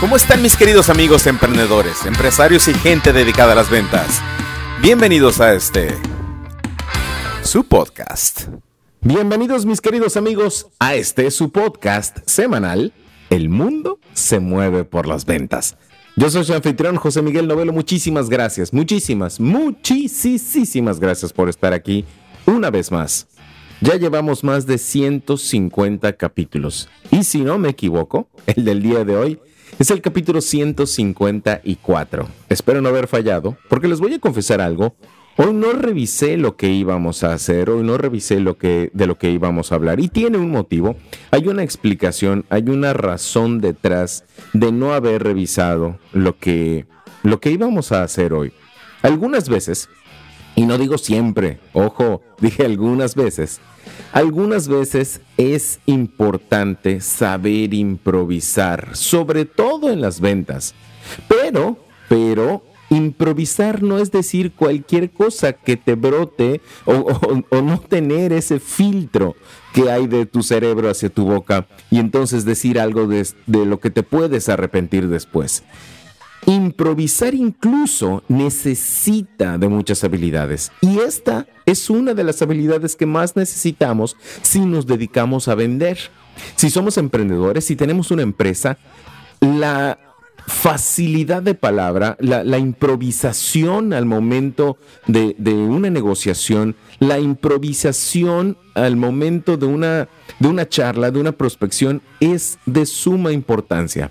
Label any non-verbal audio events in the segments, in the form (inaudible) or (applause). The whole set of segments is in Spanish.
¿Cómo están mis queridos amigos emprendedores, empresarios y gente dedicada a las ventas? Bienvenidos a este su podcast. Bienvenidos mis queridos amigos a este su podcast semanal El mundo se mueve por las ventas. Yo soy su anfitrión José Miguel Novelo. Muchísimas gracias, muchísimas, muchísimas gracias por estar aquí una vez más. Ya llevamos más de 150 capítulos. Y si no me equivoco, el del día de hoy es el capítulo 154. Espero no haber fallado, porque les voy a confesar algo. Hoy no revisé lo que íbamos a hacer, hoy no revisé lo que, de lo que íbamos a hablar. Y tiene un motivo, hay una explicación, hay una razón detrás de no haber revisado lo que, lo que íbamos a hacer hoy. Algunas veces, y no digo siempre, ojo, (laughs) dije algunas veces, algunas veces es importante saber improvisar, sobre todo en las ventas. Pero, pero, improvisar no es decir cualquier cosa que te brote o, no tener ese filtro que hay de tu cerebro hacia tu boca y entonces decir algo de lo que te puedes arrepentir después. Improvisar incluso necesita de muchas habilidades y esta es una de las habilidades que más necesitamos si nos dedicamos a vender. Si somos emprendedores, si tenemos una empresa, la facilidad de palabra, la, improvisación al momento de, de, una negociación, la improvisación al momento de una, de una charla, de una prospección, es de suma importancia,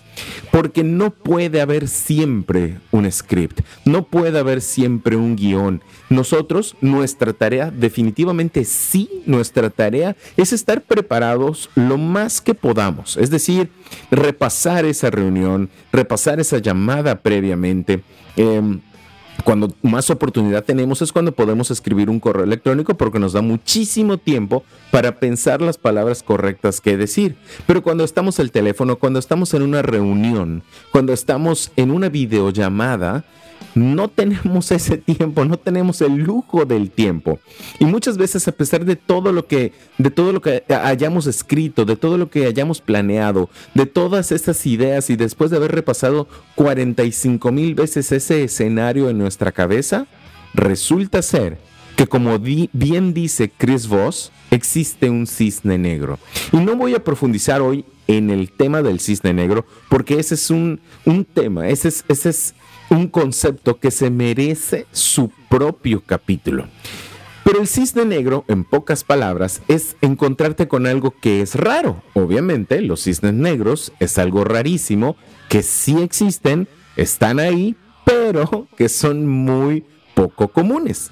porque no puede haber siempre un script, no puede haber siempre un guion. Nosotros, nuestra tarea, definitivamente sí, nuestra tarea es estar preparados lo más que podamos, es decir, repasar esa reunión, repasar esa llamada previamente. Em, cuando más oportunidad tenemos es cuando podemos escribir un correo electrónico porque nos da muchísimo tiempo para pensar las palabras correctas que decir. Pero cuando estamos al teléfono, cuando estamos en una reunión, cuando estamos en una videollamada, no tenemos (laughs) ese tiempo, no tenemos el lujo del tiempo. Y muchas veces a pesar de todo lo que de todo lo que hayamos escrito, de todo lo que hayamos planeado, de todas esas ideas y después de haber repasado 45 mil veces ese escenario en nuestra cabeza, resulta ser que como bien dice Chris Voss, existe un cisne negro. Y no voy a profundizar hoy en el tema del cisne negro, porque ese es un, un tema, ese es, ese es un concepto que se merece su propio capítulo. Pero el cisne negro, en pocas palabras, es encontrarte con algo que es raro. Obviamente, los cisnes negros es algo rarísimo, que sí existen, están ahí, pero que son muy poco comunes.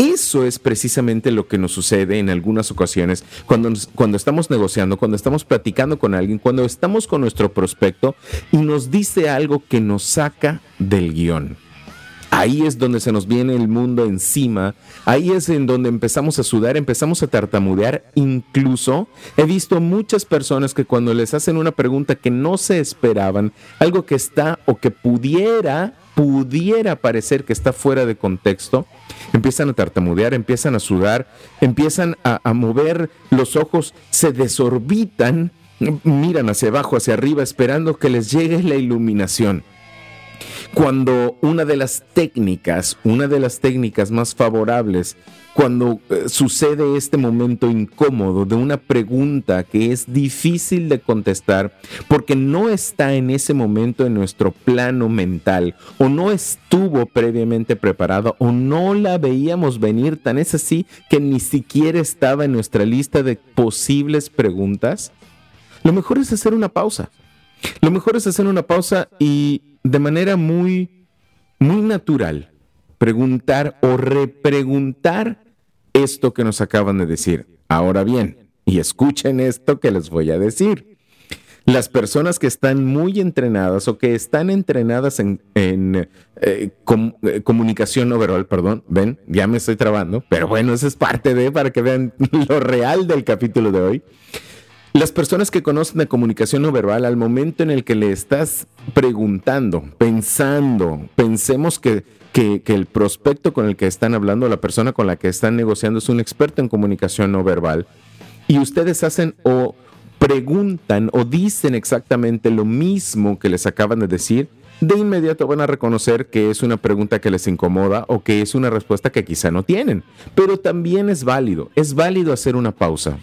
Eso es precisamente lo que nos sucede en algunas ocasiones cuando, cuando estamos negociando, cuando estamos platicando con alguien, cuando estamos con nuestro prospecto y nos dice algo que nos saca del guion. Ahí es donde se nos viene el mundo encima, ahí es en donde empezamos a sudar, empezamos a tartamudear. Incluso he visto muchas personas que cuando les hacen una pregunta que no se esperaban, algo que está o que pudiera, pudiera parecer que está fuera de contexto, empiezan a tartamudear, empiezan a sudar, empiezan a, mover los ojos, se desorbitan, miran hacia abajo, hacia arriba, esperando que les llegue la iluminación. Cuando una de las técnicas, una de las técnicas más favorables cuando eh, sucede este momento incómodo de una pregunta que es difícil de contestar porque no está en ese momento en nuestro plano mental o no estuvo previamente preparado o no la veíamos venir tan es así que ni siquiera estaba en nuestra lista de posibles preguntas, lo mejor es hacer una pausa. Lo mejor es hacer una pausa y de manera muy, muy natural preguntar o repreguntar esto que nos acaban de decir. Ahora bien, y escuchen esto que les voy a decir. Las personas que están muy entrenadas o que están entrenadas en, eh, eh, comunicación overall, perdón, ven, ya me estoy trabando, pero bueno, eso es parte de, para que vean (laughs) lo real del capítulo de hoy. Las personas que conocen de comunicación no verbal, al momento en el que le estás preguntando, pensando, pensemos que, que, el prospecto con el que están hablando, la persona con la que están negociando es un experto en comunicación no verbal, y ustedes hacen o preguntan o dicen exactamente lo mismo que les acaban de decir, de inmediato van a reconocer que es una pregunta que les incomoda o que es una respuesta que quizá no tienen. Pero también es válido, es válido hacer una pausa.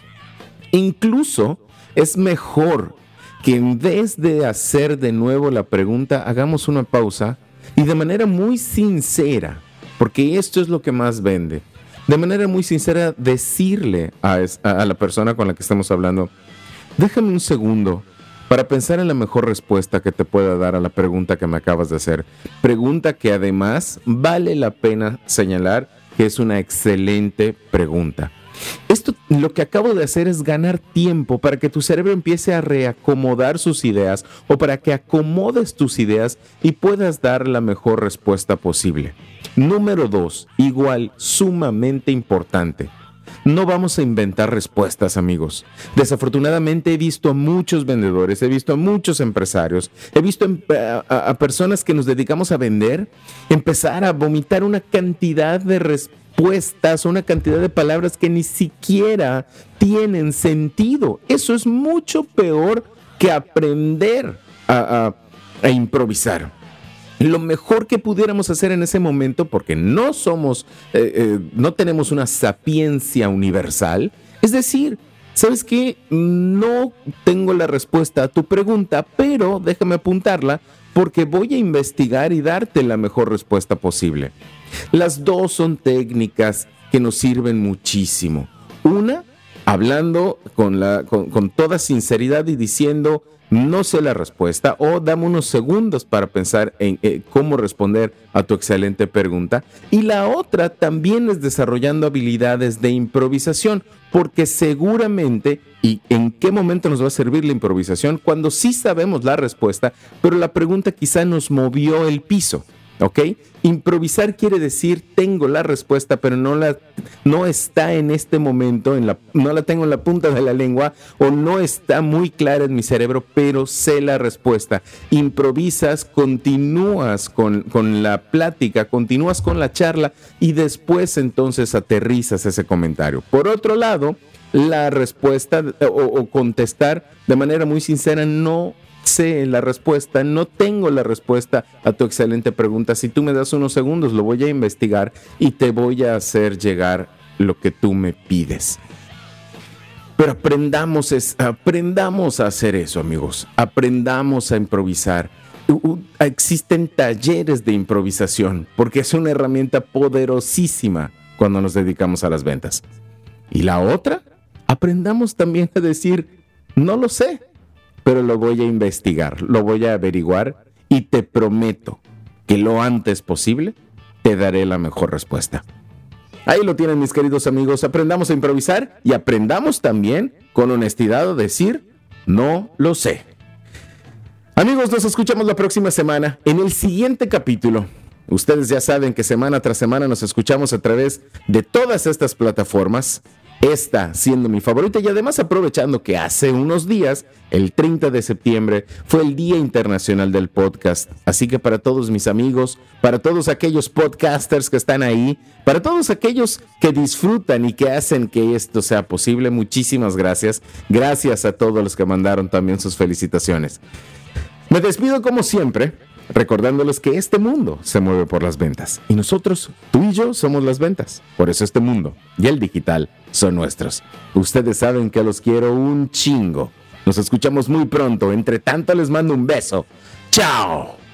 Incluso es mejor que en vez de hacer de nuevo la pregunta, hagamos una pausa y de manera muy sincera, porque esto es lo que más vende, de manera muy sincera decirle a, la persona con la que estamos hablando, déjame un segundo para pensar en la mejor respuesta que te pueda dar a la pregunta que me acabas de hacer. Pregunta que además vale la pena señalar que es una excelente pregunta. Esto lo que acabo de hacer es ganar tiempo para que tu cerebro empiece a reacomodar sus ideas o para que acomodes tus ideas y puedas dar la mejor respuesta posible. Número dos, igual sumamente importante. No vamos a inventar respuestas, amigos. Desafortunadamente he visto a muchos vendedores, he visto a muchos empresarios, he visto a, personas que nos dedicamos a vender empezar a vomitar una cantidad de respuestas una cantidad de palabras que ni siquiera tienen sentido. Eso es mucho peor que aprender a, improvisar. Lo mejor que pudiéramos hacer en ese momento, porque no somos, eh, eh, no tenemos una sapiencia universal, es decir, ¿sabes qué? No tengo la respuesta a tu pregunta, pero déjame apuntarla porque voy a investigar y darte la mejor respuesta posible. Las dos son técnicas que nos sirven muchísimo. Una, hablando con, la, con, toda sinceridad y diciendo, no sé la respuesta o dame unos segundos para pensar en eh, cómo responder a tu excelente pregunta. Y la otra también es desarrollando habilidades de improvisación, porque seguramente, ¿y en qué momento nos va a servir la improvisación? Cuando sí sabemos la respuesta, pero la pregunta quizá nos movió el piso. ¿Ok? Improvisar quiere decir tengo la respuesta, pero no, la, no está en este momento, en la, no la tengo en la punta de la lengua o no está muy clara en mi cerebro, pero sé la respuesta. Improvisas, continúas con, con la plática, continúas con la charla y después entonces aterrizas ese comentario. Por otro lado, la respuesta o, o contestar de manera muy sincera no sé la respuesta, no tengo la respuesta a tu excelente pregunta. Si tú me das unos segundos, lo voy a investigar y te voy a hacer llegar lo que tú me pides. Pero aprendamos, aprendamos a hacer eso, amigos. Aprendamos a improvisar. existen talleres de improvisación porque es una herramienta poderosísima cuando nos dedicamos a las ventas. Y la otra, aprendamos también a decir, no lo sé, pero lo voy a investigar, lo voy a averiguar y te prometo que lo antes posible te daré la mejor respuesta. Ahí lo tienen mis queridos amigos, aprendamos a improvisar y aprendamos también con honestidad a decir, no lo sé. Amigos, nos escuchamos la próxima semana en el siguiente capítulo. Ustedes ya saben que semana tras semana nos escuchamos a través de todas estas plataformas esta siendo mi favorita y además aprovechando que hace unos días, el 30 de septiembre, fue el Día Internacional del Podcast. Así que para todos mis amigos, para todos aquellos podcasters que están ahí, para todos aquellos que disfrutan y que hacen que esto sea posible, muchísimas gracias. Gracias a todos los que mandaron también sus felicitaciones. Me despido como siempre recordándoles que este mundo se mueve por las ventas y nosotros, tú y yo, somos las ventas. Por eso este mundo y el digital son nuestros. Ustedes saben que los quiero un chingo. Nos escuchamos muy pronto. Entre tanto les mando un beso. ¡Chao!